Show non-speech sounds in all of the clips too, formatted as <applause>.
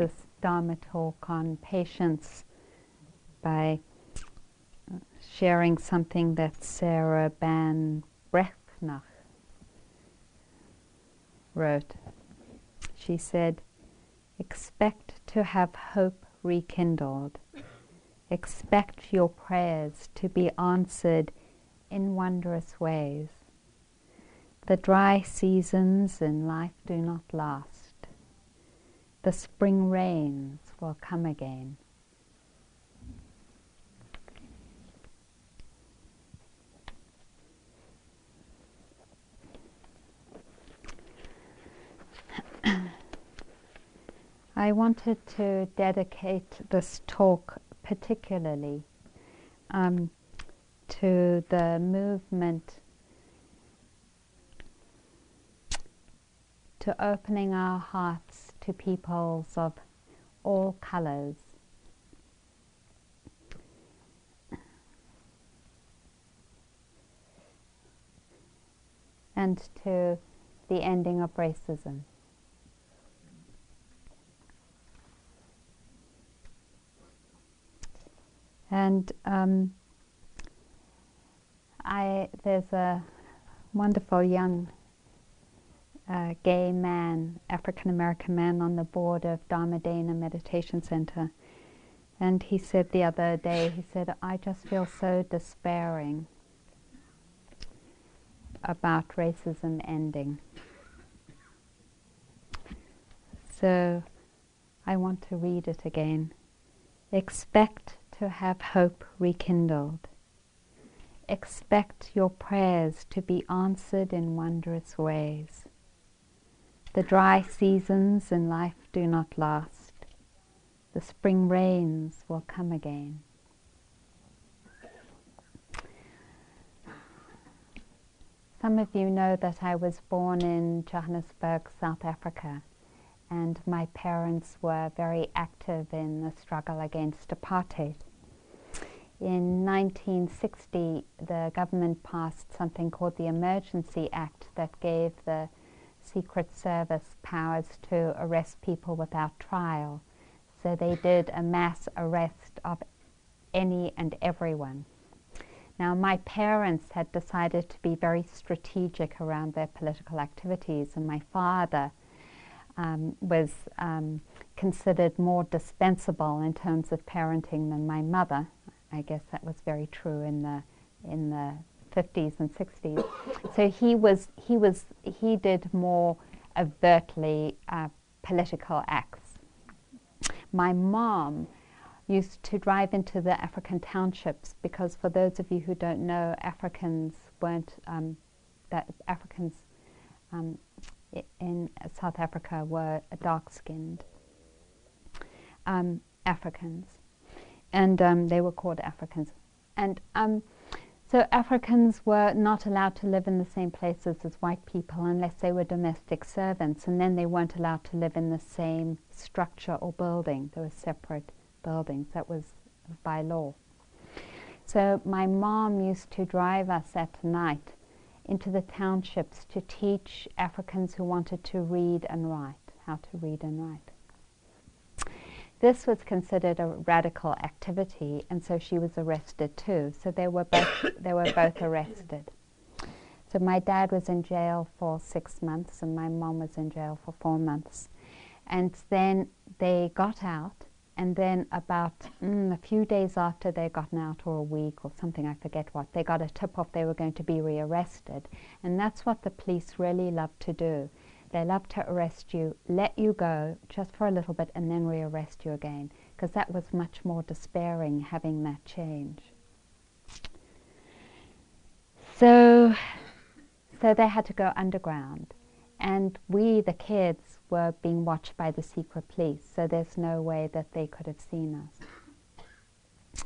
this Dharma talk on patience by uh, sharing something that Sarah Ban Breathnach wrote. She said, Expect to have hope rekindled. Expect your prayers to be answered in wondrous ways. The dry seasons in life do not last. The spring rains will come again. <clears throat> I wanted to dedicate this talk particularly um, to the movement to opening our hearts to peoples of all colors. And to the ending of racism. And um, I, there's a wonderful young uh, gay man, African American man, on the board of Dharmadena Meditation Center. And he said the other day, he said, I just feel so despairing about racism ending. So I want to read it again. Expect to have hope rekindled. Expect your prayers to be answered in wondrous ways. The dry seasons in life do not last. The spring rains will come again. Some of you know that I was born in Johannesburg, South Africa, and my parents were very active in the struggle against apartheid. In 1960, the government passed something called the Emergency Act that gave the Secret Service powers to arrest people without trial. So they did a mass arrest of any and everyone. Now, my parents had decided to be very strategic around their political activities, and my father um, was um, considered more dispensable in terms of parenting than my mother. I guess that was very true in the in the 50s and 60s. so he was he was he did more overtly uh, political acts. My mom used to drive into the African townships because, for those of you who don't know, Africans weren't um, that Africans um, in South Africa were dark skinned um, Africans and um, they were called Africans. And um, so Africans were not allowed to live in the same places as white people unless they were domestic servants, and then they weren't allowed to live in the same structure or building. There were separate buildings. That was by law. So my mom used to drive us at night into the townships to teach Africans who wanted to read and write, how to read and write. This was considered a radical activity, and so she was arrested too. So they were both, they were both arrested. So my dad was in jail for six months, and my mom was in jail for four months. And then they got out, and then about mm, a few days after they gotten out, or a week or something, I forget what, they got a tip off they were going to be rearrested. And that's what the police really love to do. They love to arrest you, let you go just for a little bit, and then rearrest you again, because that was much more despairing having that change. So, so they had to go underground, and we, the kids, were being watched by the secret police. So there's no way that they could have seen us.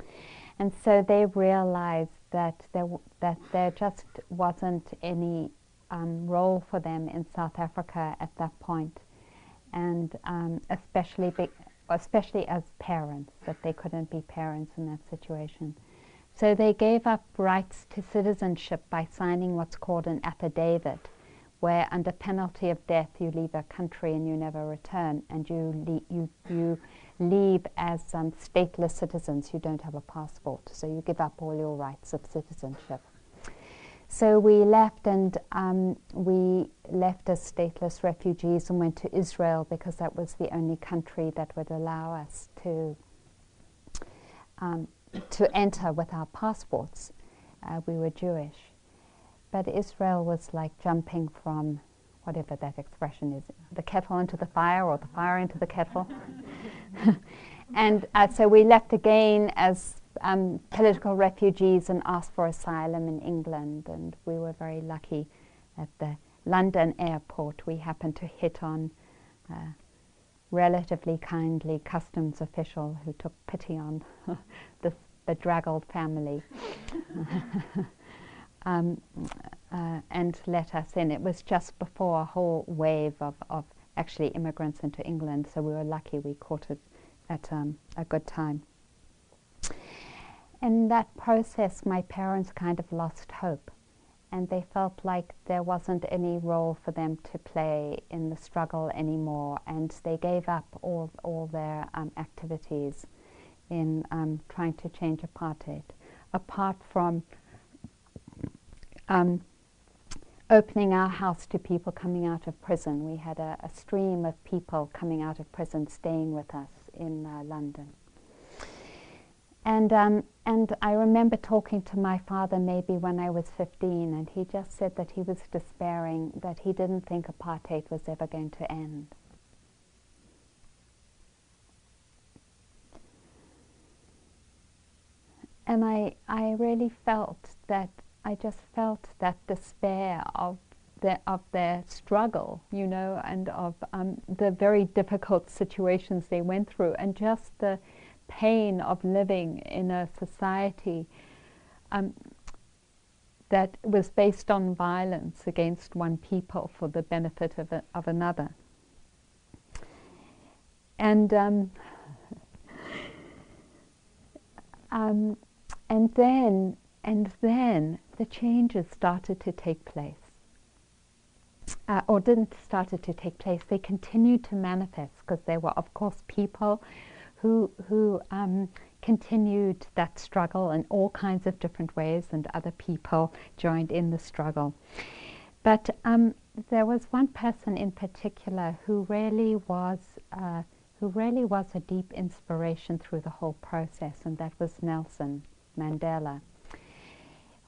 And so they realized that there, that there just wasn't any um, role for them in South Africa at that point, and um, especially be, especially as parents that they couldn't be parents in that situation. So they gave up rights to citizenship by signing what's called an affidavit, where under penalty of death you leave a country and you never return, and you, you, you leave as um, stateless citizens. You don't have a passport, so you give up all your rights of citizenship. So we left and um, we left as stateless refugees and went to Israel because that was the only country that would allow us to um, to enter with our passports. Uh, we were Jewish, but Israel was like jumping from whatever that expression is the kettle into the fire or the fire into the kettle. <laughs> and uh, so we left again as um, political refugees and asked for asylum in England. And we were very lucky at the London airport. We happened to hit on a relatively kindly customs official who took pity on <laughs> the bedraggled family. <laughs> um, uh, and let us in. It was just before a whole wave of, of actually immigrants into England, so we were lucky we caught it at um, a good time. In that process, my parents kind of lost hope, and they felt like there wasn't any role for them to play in the struggle anymore, and they gave up all, all their um, activities in um, trying to change apartheid, apart from um, opening our house to people coming out of prison. We had a, a, stream of people coming out of prison staying with us in uh, London. And, um, and I remember talking to my father maybe when I was 15, and he just said that he was despairing, that he didn't think apartheid was ever going to end. And I, I really felt that I just felt that despair of the, of their struggle, you know, and of um, the very difficult situations they went through, and just the pain of living in a society um, that was based on violence against one people for the benefit of, a, of another. And um, <laughs> um, and then and then the changes started to take place. Uh, or didn't started to take place. They continued to manifest because there were, of course, people who who um, continued that struggle in all kinds of different ways, and other people joined in the struggle. But um, there was one person in particular who really was uh, who really was a deep inspiration through the whole process, and that was Nelson Mandela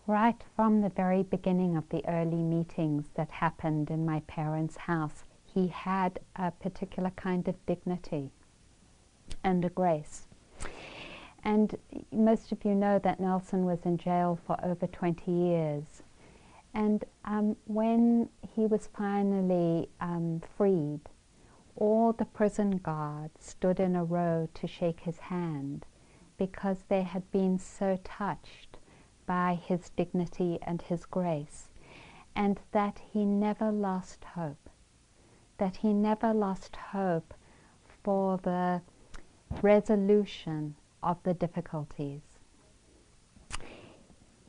right from the very beginning of the early meetings that happened in my parents' house, he had a particular kind of dignity and a grace. And most of you know that Nelson was in jail for over 20 years. And um, when he was finally um, freed, all the prison guards stood in a row to shake his hand because they had been so touched by his dignity and his grace, and that he never lost hope, that he never lost hope for the resolution of the difficulties.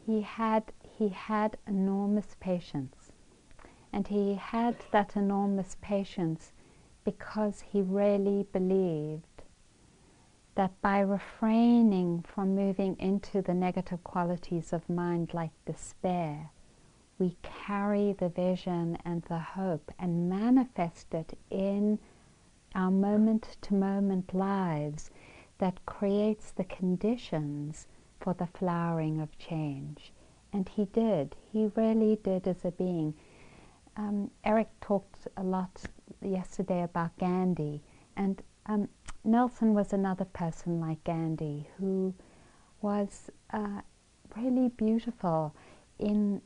He had, he had enormous patience, and he had that enormous patience because he really believed that by refraining from moving into the negative qualities of mind like despair, we carry the vision and the hope and manifest it in our moment to moment lives that creates the conditions for the flowering of change. And he did, he really did as a being. Um, Eric talked a lot yesterday about Gandhi, and um, Nelson was another person like Gandhi who was uh, really beautiful in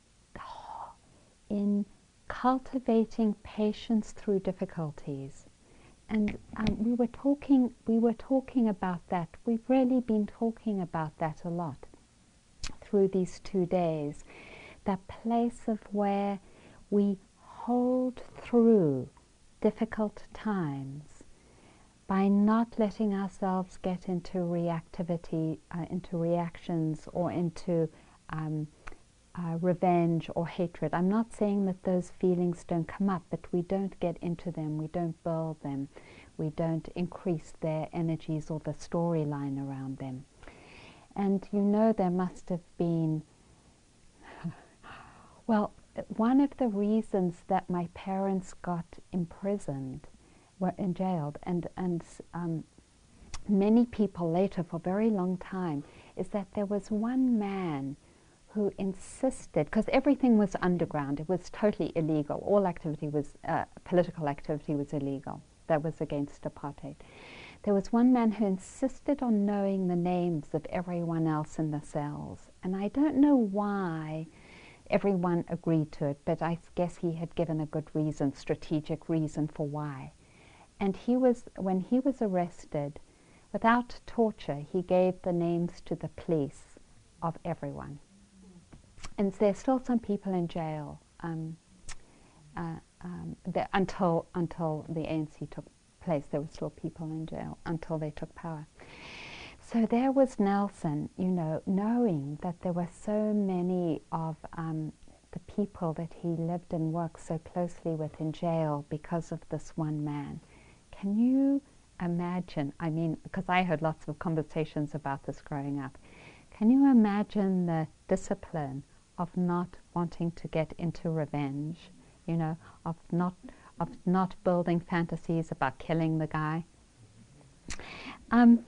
in cultivating patience through difficulties. And um, we were talking we were talking about that. We've really been talking about that a lot through these two days. That place of where we hold through difficult times by not letting ourselves get into reactivity, uh, into reactions, or into um, uh, revenge or hatred. I'm not saying that those feelings don't come up, but we don't get into them, we don't build them, we don't increase their energies or the storyline around them. And you know, there must have been, <laughs> well, one of the reasons that my parents got imprisoned, were in jailed, and, and um, many people later for a very long time, is that there was one man who insisted, because everything was underground, it was totally illegal. All activity was, uh, political activity was illegal. That was against apartheid. There was one man who insisted on knowing the names of everyone else in the cells. And I don't know why everyone agreed to it, but I guess he had given a good reason, strategic reason for why. And he was, when he was arrested, without torture, he gave the names to the police of everyone. And there's still some people in jail um, uh, um, until, until the ANC took place. There were still people in jail until they took power. So there was Nelson, you know, knowing that there were so many of um, the people that he lived and worked so closely with in jail because of this one man. Can you imagine? I mean, because I heard lots of conversations about this growing up. Can you imagine the discipline of not wanting to get into revenge? You know, of not of not building fantasies about killing the guy. Um,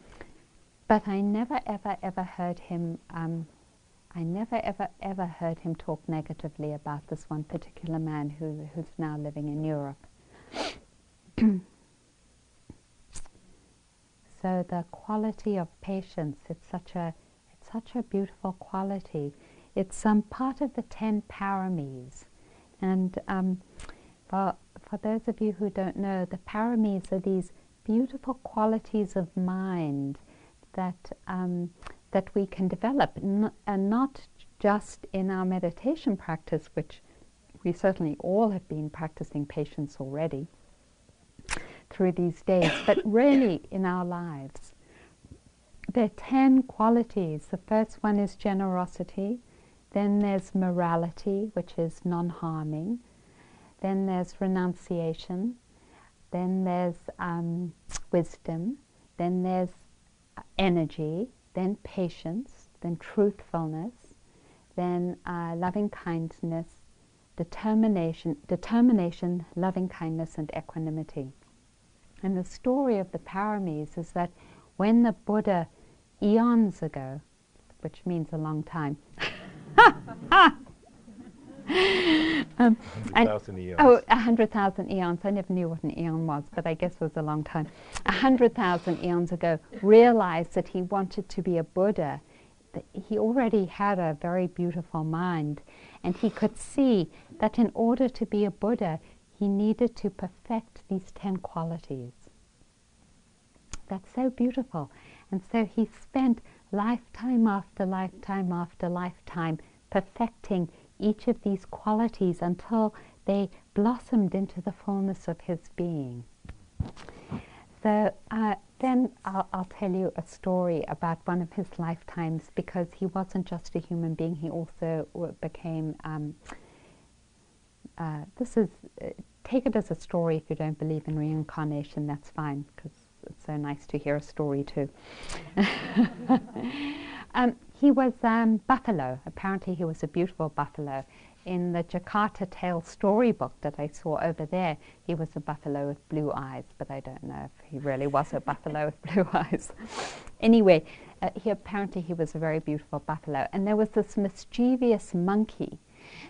but I never, ever, ever heard him. Um, I never, ever, ever heard him talk negatively about this one particular man who, who's now living in Europe. <clears throat> so the quality of patience, it's such a, it's such a beautiful quality. It's some part of the ten paramis, and um, for for those of you who don't know, the paramis are these beautiful qualities of mind that um, that we can develop, n- and not just in our meditation practice, which we certainly all have been practicing patience already through these days, but really in our lives. There are ten qualities. The first one is generosity, then there's morality, which is non harming then there's renunciation, then there's um, wisdom, then there's energy, then patience, then truthfulness, then uh, loving kindness, determination, determination, loving kindness, and equanimity. And the story of the paramis is that when the Buddha, eons ago, which means a long time, um, 100,000 eons. Oh, 100,000 eons. I never knew what an eon was, but I guess it was a long time. 100,000 eons ago, realized that he wanted to be a Buddha. That he already had a very beautiful mind, and he could see that in order to be a Buddha, he needed to perfect these 10 qualities. That's so beautiful. And so he spent lifetime after lifetime after lifetime perfecting each of these qualities until they blossomed into the fullness of his being. So uh, then I'll, I'll, tell you a story about one of his lifetimes because he wasn't just a human being, he also became. Um, uh, this is, uh, take it as a story if you don't believe in reincarnation, that's fine because it's so nice to hear a story too. <laughs> um, he was um, buffalo. Apparently, he was a beautiful buffalo. In the Jataka Tale storybook that I saw over there, he was a buffalo with blue eyes, but I don't know if he really was a buffalo with <laughs> blue eyes. anyway, uh, he apparently he was a very beautiful buffalo, and there was this mischievous monkey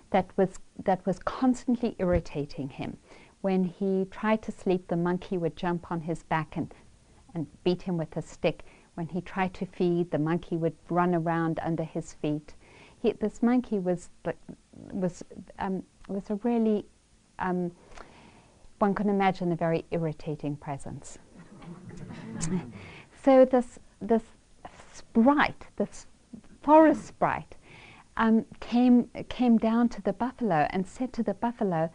that was that was constantly irritating him. When he tried to sleep, the monkey would jump on his back and and beat him with a stick when he tried to feed, the monkey would run around under his feet. He, this monkey was was um, was a really um, one can imagine a very irritating presence. <laughs> so this this sprite, this forest sprite, um, came came down to the buffalo and said to the buffalo,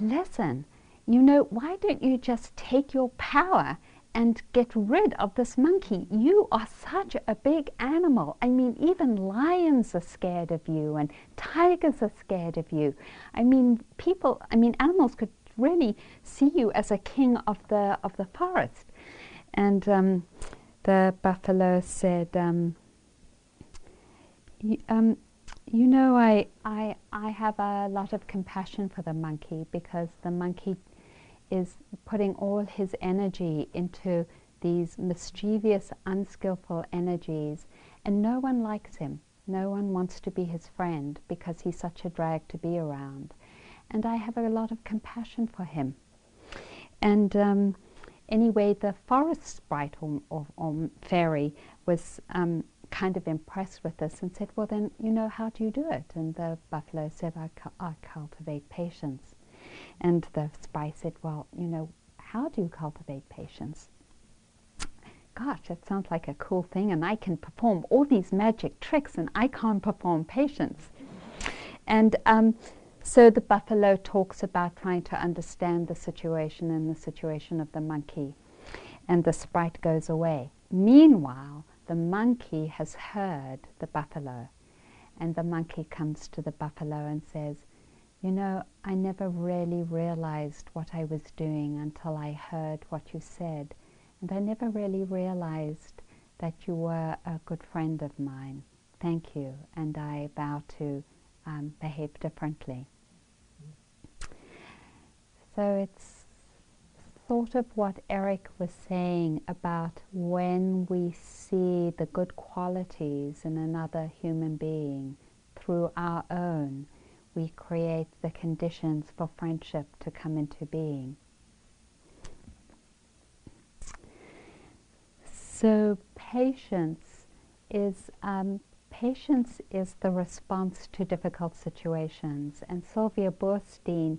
"Listen, you know, why don't you just take your power and get rid of this monkey. You are such a big animal. I mean, even lions are scared of you, and tigers are scared of you. I mean, people, I mean, animals could really see you as a king of the, of the forest. And um, the buffalo said, um, um, you know, I, I, I have a lot of compassion for the monkey because the monkey is putting all his energy into these mischievous, unskillful energies, and no one likes him. No one wants to be his friend because he's such a drag to be around. And I have a lot of compassion for him. And um, anyway, the forest sprite or, or, or fairy was um, kind of impressed with this and said, Well, then, you know, how do you do it? And the buffalo said, I, cu- I cultivate patience. And the spy said, Well, you know, how do you cultivate patience? Gosh, that sounds like a cool thing, and I can perform all these magic tricks, and I can't perform patience. And um, so the buffalo talks about trying to understand the situation and the situation of the monkey, and the sprite goes away. Meanwhile, the monkey has heard the buffalo, and the monkey comes to the buffalo and says, You know, I never really realized what I was doing until I heard what you said, and I never really realized that you were a good friend of mine. Thank you, and I vow to um, behave differently. So it's sort of what Eric was saying about when we see the good qualities in another human being through our own, we create the conditions for friendship to come into being. So patience is um, patience is the response to difficult situations, and Sylvia Boorstein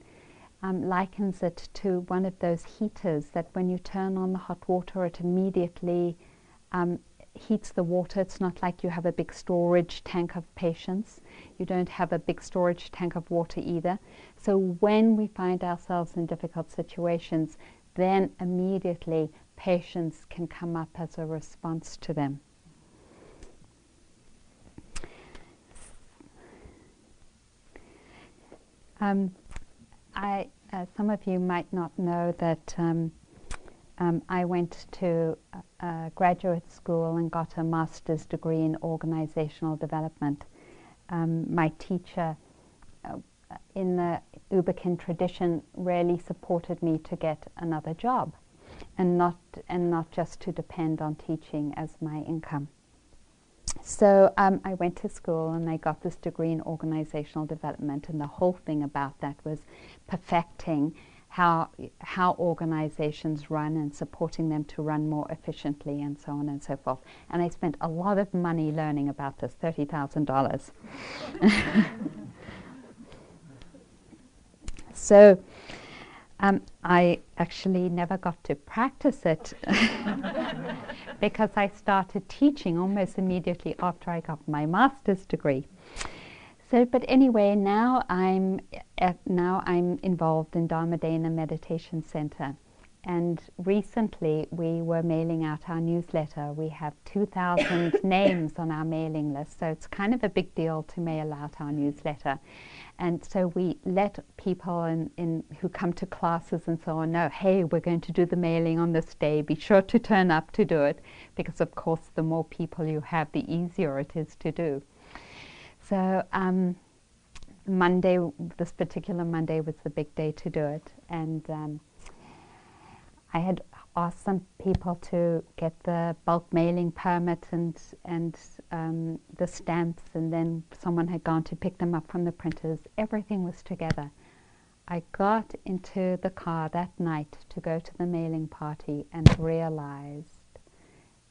um, likens it to one of those heaters that when you turn on the hot water, it immediately um, heats the water. It's not like you have a big storage tank of patience. You don't have a big storage tank of water either. So when we find ourselves in difficult situations, then immediately patience can come up as a response to them. Um, I, uh, some of you might not know that um, um, I went to graduate school and got a master's degree in organizational development. Um, my teacher uh, in the U Ba Khin tradition really supported me to get another job and not, and not just to depend on teaching as my income. So um, I went to school and I got this degree in organizational development, and the whole thing about that was perfecting how how organizations run and supporting them to run more efficiently and so on and so forth. And I spent a lot of money learning about this, thirty thousand dollars. <laughs> so um, I actually never got to practice it <laughs> because I started teaching almost immediately after I got my master's degree. So, but anyway, now I'm uh, now I'm involved in Dharmadena Meditation Center, and recently we were mailing out our newsletter. We have 2,000 <coughs> names on our mailing list, so it's kind of a big deal to mail out our newsletter. And so we let people in, in, who come to classes and so on know, hey, we're going to do the mailing on this day. Be sure to turn up to do it, because of course, the more people you have, the easier it is to do. So um, Monday, this particular Monday, was the big day to do it, and um, I had asked some people to get the bulk mailing permit and and um, the stamps, and then someone had gone to pick them up from the printers. Everything was together. I got into the car that night to go to the mailing party and realized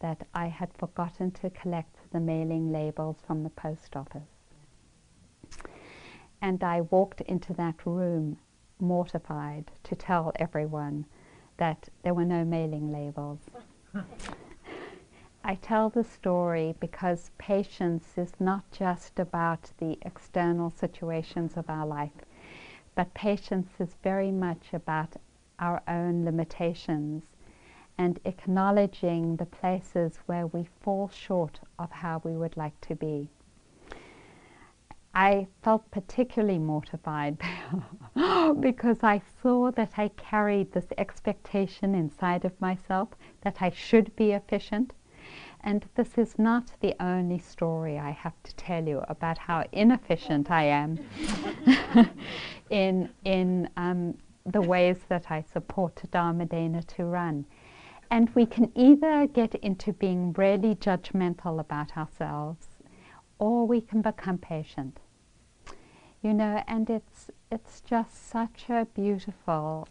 that I had forgotten to collect the mailing labels from the post office. And I walked into that room mortified to tell everyone that there were no mailing labels. I tell the story because patience is not just about the external situations of our life, but patience is very much about our own limitations and acknowledging the places where we fall short of how we would like to be. I felt particularly mortified <laughs> because I saw that I carried this expectation inside of myself that I should be efficient. And this is not the only story I have to tell you about how inefficient I am <laughs> in, in um, the ways that I support Dharma Dana to run. And we can either get into being really judgmental about ourselves or we can become patient. You know, and it's, it's just such a beautiful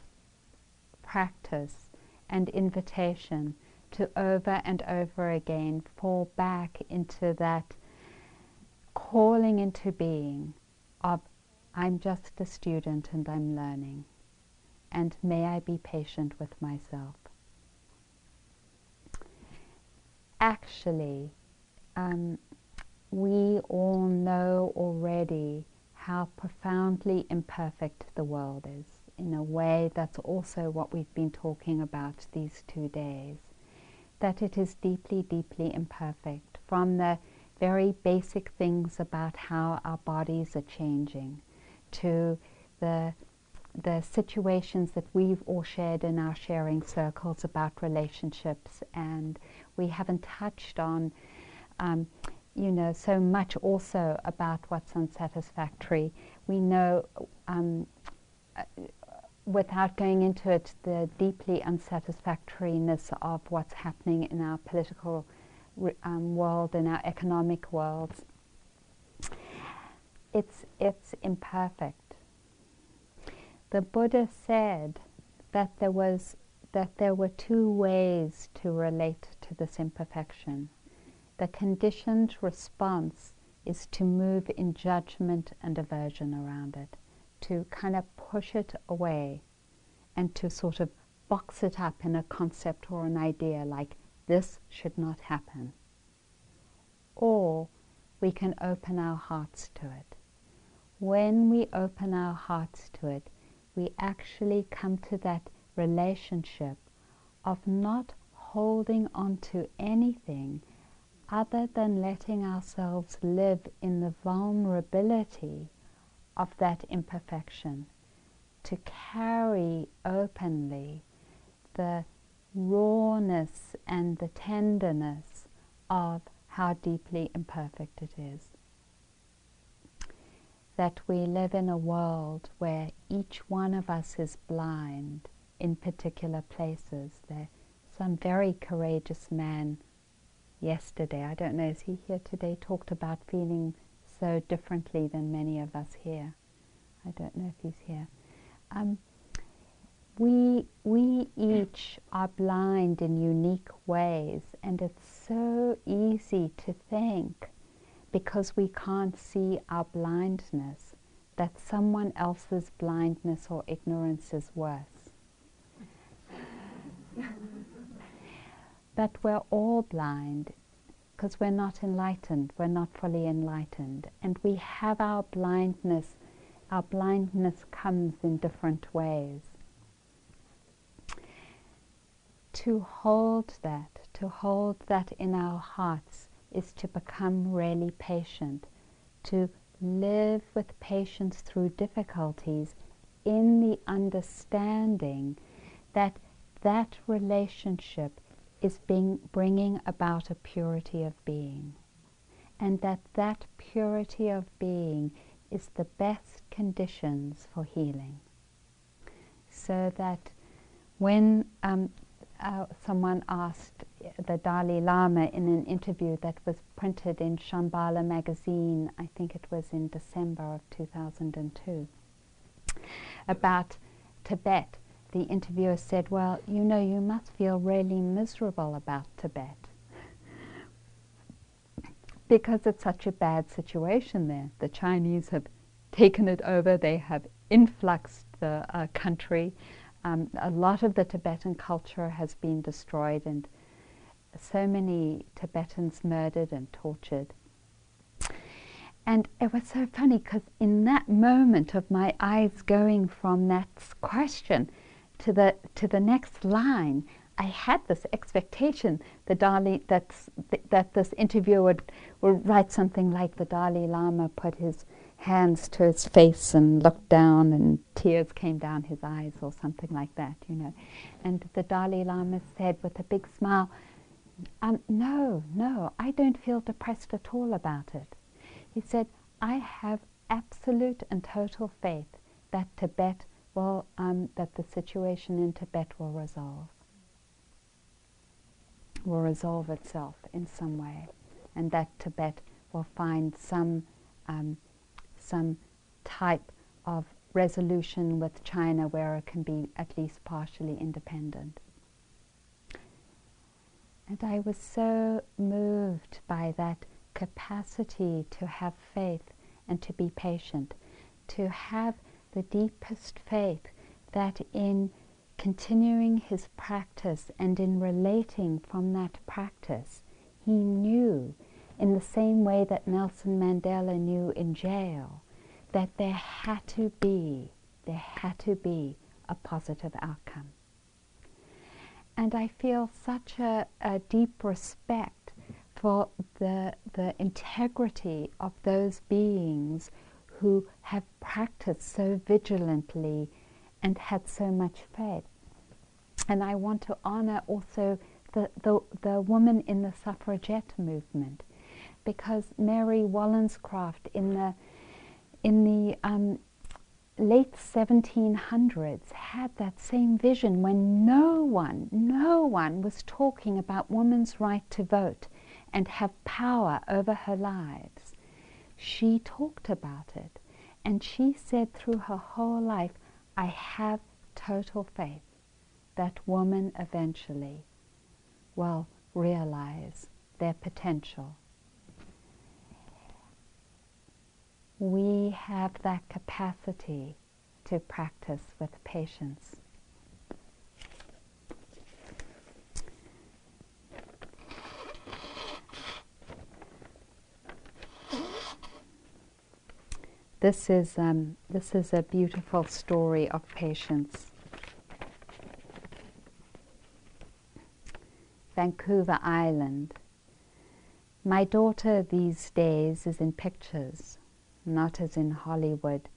practice and invitation to over and over again fall back into that calling into being of I'm just a student and I'm learning. And may I be patient with myself. Actually, um, we all know already how profoundly imperfect the world is. In a way, that's also what we've been talking about these two days. That it is deeply, deeply imperfect from the very basic things about how our bodies are changing to the the situations that we've all shared in our sharing circles about relationships and we haven't touched on um, you know, so much also about what's unsatisfactory. We know, um, uh, without going into it, the deeply unsatisfactoriness of what's happening in our political um, world, in our economic worlds. It's, it's imperfect. The Buddha said that there was that there were two ways to relate to this imperfection the conditioned response is to move in judgment and aversion around it, to kind of push it away and to sort of box it up in a concept or an idea like this should not happen. Or we can open our hearts to it. When we open our hearts to it, we actually come to that relationship of not holding on to anything other than letting ourselves live in the vulnerability of that imperfection, to carry openly the rawness and the tenderness of how deeply imperfect it is. That we live in a world where each one of us is blind in particular places. There, some very courageous man yesterday, I don't know, is he here today, talked about feeling so differently than many of us here. I don't know if he's here. Um, we, we each are blind in unique ways, and it's so easy to think, because we can't see our blindness, that someone else's blindness or ignorance is worse. That we're all blind because we're not enlightened, we're not fully enlightened, and we have our blindness. Our blindness comes in different ways. To hold that, to hold that in our hearts, is to become really patient, to live with patience through difficulties in the understanding that that relationship is being, bringing about a purity of being. And that that purity of being is the best conditions for healing. So that when um, uh, someone asked the Dalai Lama in an interview that was printed in Shambhala magazine, I think it was in December of 2002, about Tibet, the interviewer said, Well, you know, you must feel really miserable about Tibet because it's such a bad situation there. The Chinese have taken it over, they have influxed the uh, country. Um, a lot of the Tibetan culture has been destroyed, and so many Tibetans murdered and tortured. And it was so funny because in that moment of my eyes going from that question to the, to the next line, I had this expectation the Dalai, that, that this interviewer would, would write something like the Dalai Lama put his hands to his face and looked down and tears came down his eyes or something like that, you know. And the Dalai Lama said with a big smile, um, no, no, I don't feel depressed at all about it. He said, I have absolute and total faith that Tibet will, um, that the situation in Tibet will resolve, will resolve itself in some way, and that Tibet will find some, um, some type of resolution with China where it can be at least partially independent. And I was so moved by that capacity to have faith and to be patient, to have the deepest faith that in continuing his practice and in relating from that practice, he knew in the same way that Nelson Mandela knew in jail that there had to be, there had to be a positive outcome. And I feel such a, a deep respect for the, the integrity of those beings who have practiced so vigilantly and had so much faith. And I want to honor also the, the, the woman in the suffragette movement because Mary Wollstonecraft in the, in the um, late 1700s had that same vision when no one, no one was talking about women's right to vote and have power over her lives. She talked about it and she said through her whole life, I have total faith that women eventually will realize their potential we have that capacity to practice with patience. This is, um, this is a beautiful story of patience. Vancouver Island. My daughter these days is in pictures not as in Hollywood,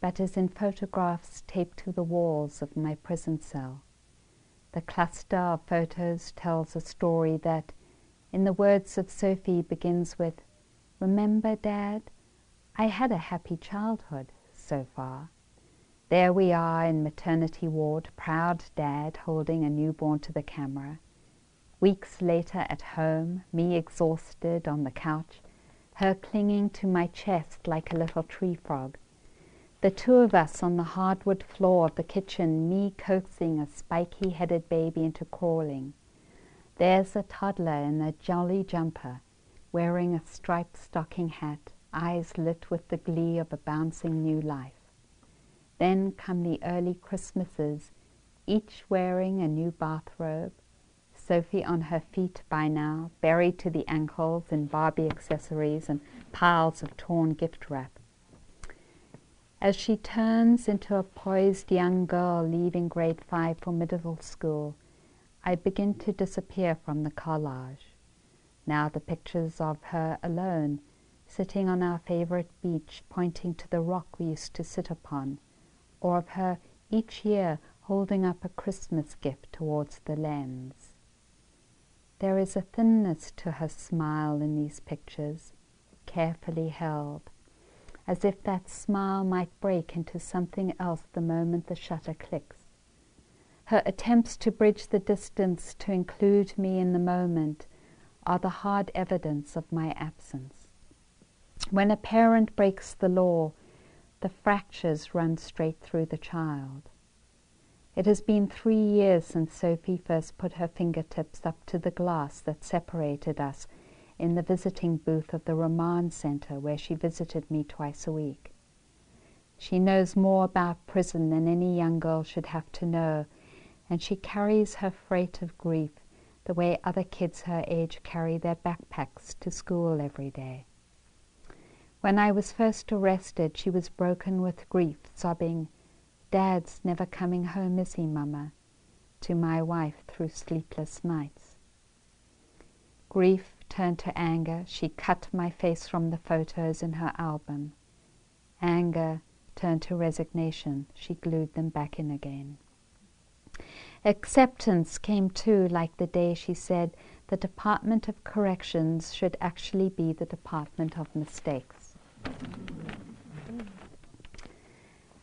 but as in photographs taped to the walls of my prison cell. The cluster of photos tells a story that, in the words of Sophie, begins with, Remember, Dad, I had a happy childhood so far. There we are in maternity ward, proud dad holding a newborn to the camera. Weeks later at home, me exhausted on the couch, her clinging to my chest like a little tree frog. The two of us on the hardwood floor of the kitchen, me coaxing a spiky headed baby into crawling. There's a toddler in a jolly jumper, wearing a striped stocking hat, eyes lit with the glee of a bouncing new life. Then come the early Christmases, each wearing a new bathrobe, Sophie on her feet by now, buried to the ankles in Barbie accessories and piles of torn gift wrap. As she turns into a poised young girl leaving grade five for middle school, I begin to disappear from the collage. Now the pictures of her alone, sitting on our favorite beach, pointing to the rock we used to sit upon, or of her each year holding up a Christmas gift towards the lens. There is a thinness to her smile in these pictures, carefully held, as if that smile might break into something else the moment the shutter clicks. Her attempts to bridge the distance to include me in the moment are the hard evidence of my absence. When a parent breaks the law, the fractures run straight through the child. It has been three years since Sophie first put her fingertips up to the glass that separated us in the visiting booth of the Remand Center where she visited me twice a week. She knows more about prison than any young girl should have to know, and she carries her freight of grief the way other kids her age carry their backpacks to school every day. When I was first arrested, she was broken with grief, sobbing, Dad's never coming home, is he, Mama? to my wife through sleepless nights. Grief turned to anger. She cut my face from the photos in her album. Anger turned to resignation. She glued them back in again. Acceptance came too, like the day she said, the Department of Corrections should actually be the Department of Mistakes.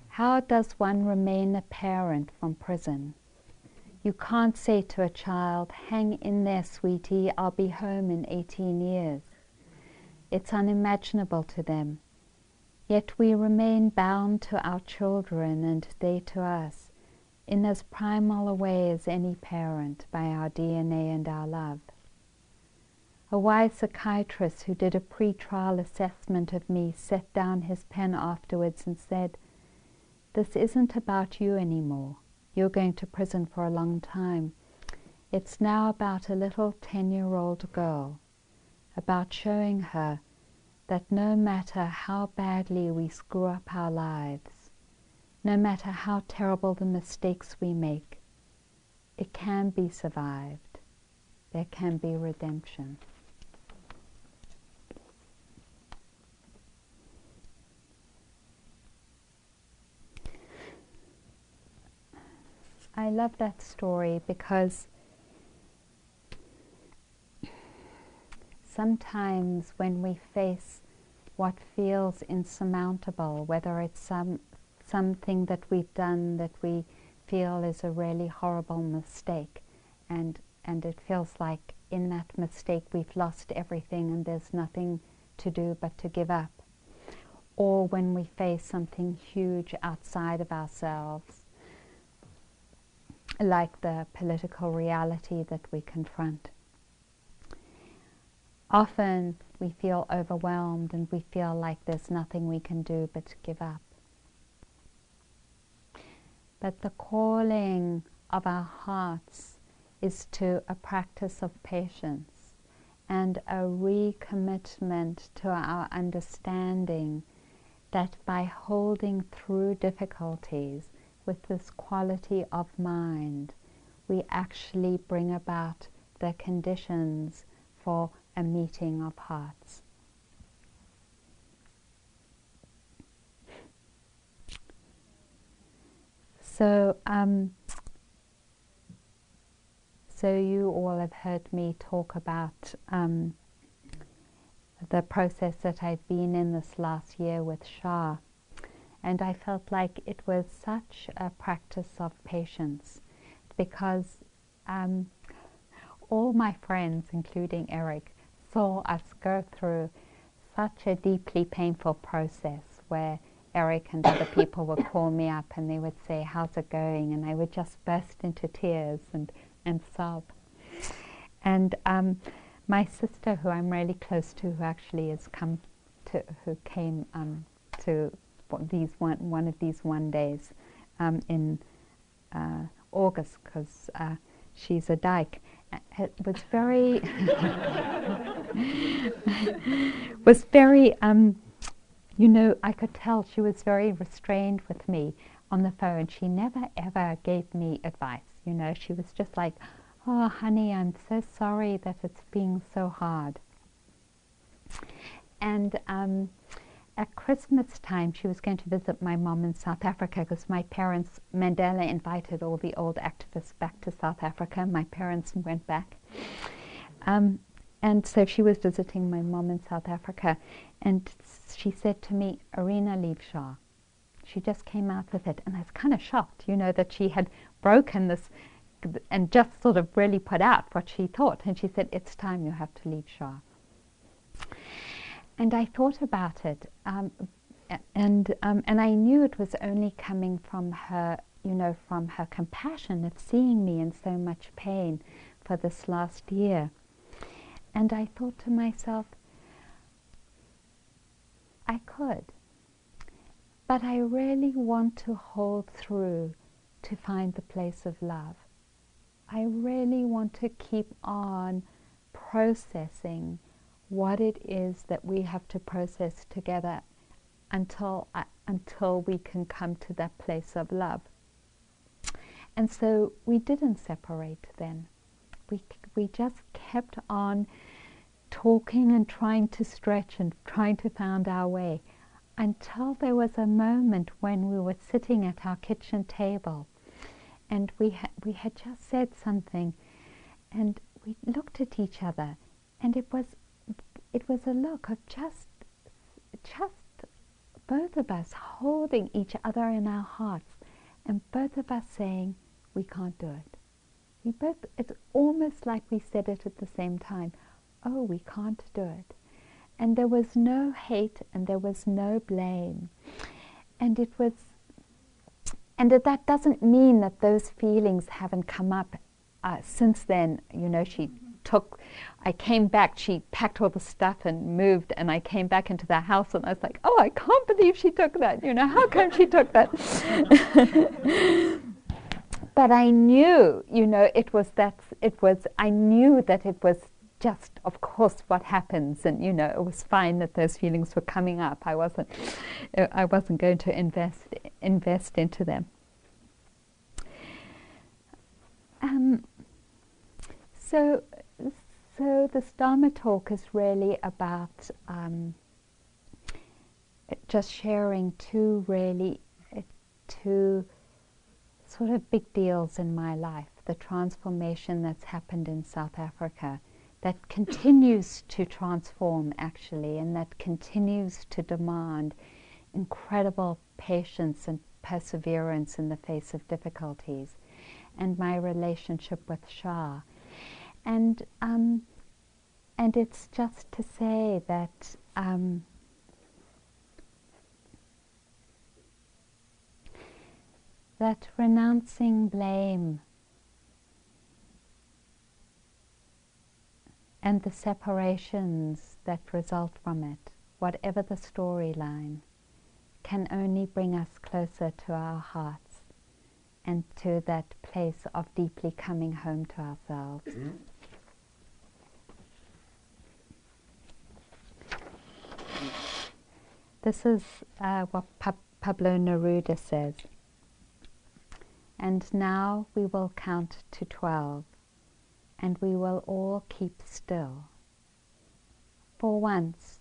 How does one remain a parent from prison? You can't say to a child, hang in there, sweetie, I'll be home in 18 years. It's unimaginable to them. Yet we remain bound to our children and they to us in as primal a way as any parent by our DNA and our love. A wise psychiatrist who did a pre-trial assessment of me set down his pen afterwards and said, This isn't about you anymore. You're going to prison for a long time. It's now about a little 10-year-old girl, about showing her that no matter how badly we screw up our lives, no matter how terrible the mistakes we make, it can be survived. There can be redemption. I love that story because sometimes when we face what feels insurmountable, whether it's some something that we've done that we feel is a really horrible mistake, and and it feels like in that mistake we've lost everything and there's nothing to do but to give up. Or when we face something huge outside of ourselves, like the political reality that we confront. Often we feel overwhelmed and we feel like there's nothing we can do but give up. But the calling of our hearts is to a practice of patience and a recommitment to our understanding that by holding through difficulties, with this quality of mind, we actually bring about the conditions for a meeting of hearts. So, um, so you all have heard me talk about um, the process that I've been in this last year with Shah. And I felt like it was such a practice of patience because um, all my friends, including Eric, saw us go through such a deeply painful process where Eric and other people would call me up and they would say, how's it going? And I would just burst into tears and, and sob. And um, my sister, who I'm really close to, who actually has come to, who came um, to these one, one of these one days um, in uh, August because uh, she's a dyke. It was very <laughs> was very um, you know I could tell she was very restrained with me on the phone. She never ever gave me advice. You know she was just like, oh honey, I'm so sorry that it's being so hard. And um, at Christmas time, she was going to visit my mom in South Africa because my parents, Mandela invited all the old activists back to South Africa. My parents went back. Um, and so she was visiting my mom in South Africa. And she said to me, Arinna leave Shah. She just came out with it. And I was kind of shocked, you know, that she had broken this and just sort of really put out what she thought. And she said, it's time you have to leave Shah. And I thought about it, um, and um, and I knew it was only coming from her, you know, from her compassion of seeing me in so much pain for this last year. And I thought to myself, I could, but I really want to hold through to find the place of love. I really want to keep on processing what it is that we have to process together until, uh, until we can come to that place of love. And so we didn't separate then. We, we just kept on talking and trying to stretch and trying to find our way until there was a moment when we were sitting at our kitchen table and we, ha- we had just said something and we looked at each other and it was it was a look of just just both of us holding each other in our hearts and both of us saying we can't do it. We both it's almost like we said it at the same time oh we can't do it. And there was no hate and there was no blame. And it was and that, that doesn't mean that those feelings haven't come up uh, since then. You know she took i came back she packed all the stuff and moved and i came back into the house and i was like oh i can't believe she took that. You know how come she took that? <laughs> But i knew you know it was that it was i knew that it was just of course what happens and you know it was fine that those feelings were coming up. I wasn't i wasn't going to invest invest into them. Um, so so this dharma talk is really about um, just sharing two really uh, two sort of big deals in my life the transformation that's happened in south africa that continues to transform actually and that continues to demand incredible patience and perseverance in the face of difficulties and my relationship with Shah. And, um, and it's just to say that um, that renouncing blame and the separations that result from it, whatever the storyline, can only bring us closer to our hearts and to that place of deeply coming home to ourselves. This is uh, what pa- Pablo Neruda says. And now we will count to twelve and we will all keep still. For once,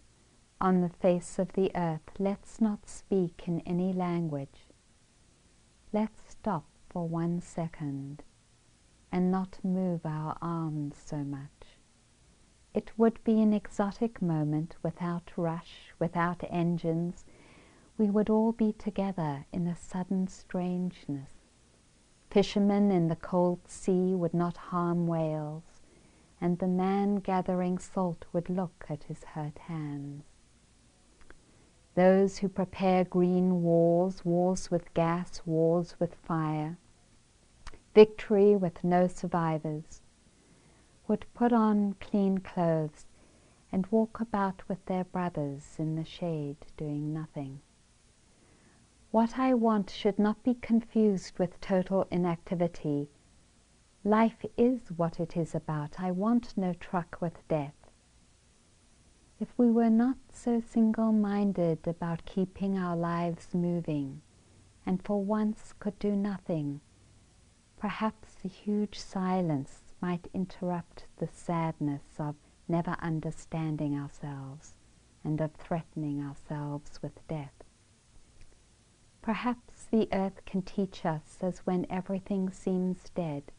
on the face of the earth, let's not speak in any language. Let's stop for one second and not move our arms so much. It would be an exotic moment without rush, without engines. We would all be together in a sudden strangeness Fishermen in the cold sea would not harm whales, and the man gathering salt would look at his hurt hands. Those who prepare green wars, wars with gas, wars with fire, victory with no survivors, would put on clean clothes and walk about with their brothers in the shade doing nothing. What I want should not be confused with total inactivity. Life is what it is about. I want no truck with death. If we were not so single minded about keeping our lives moving, and for once could do nothing, perhaps the huge silence might interrupt the sadness of never understanding ourselves and of threatening ourselves with death. Perhaps the earth can teach us as when everything seems dead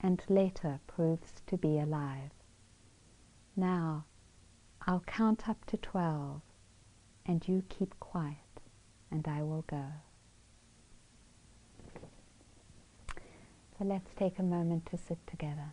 and later proves to be alive. Now, I'll count up to twelve and you keep quiet and I will go. So let's take a moment to sit together.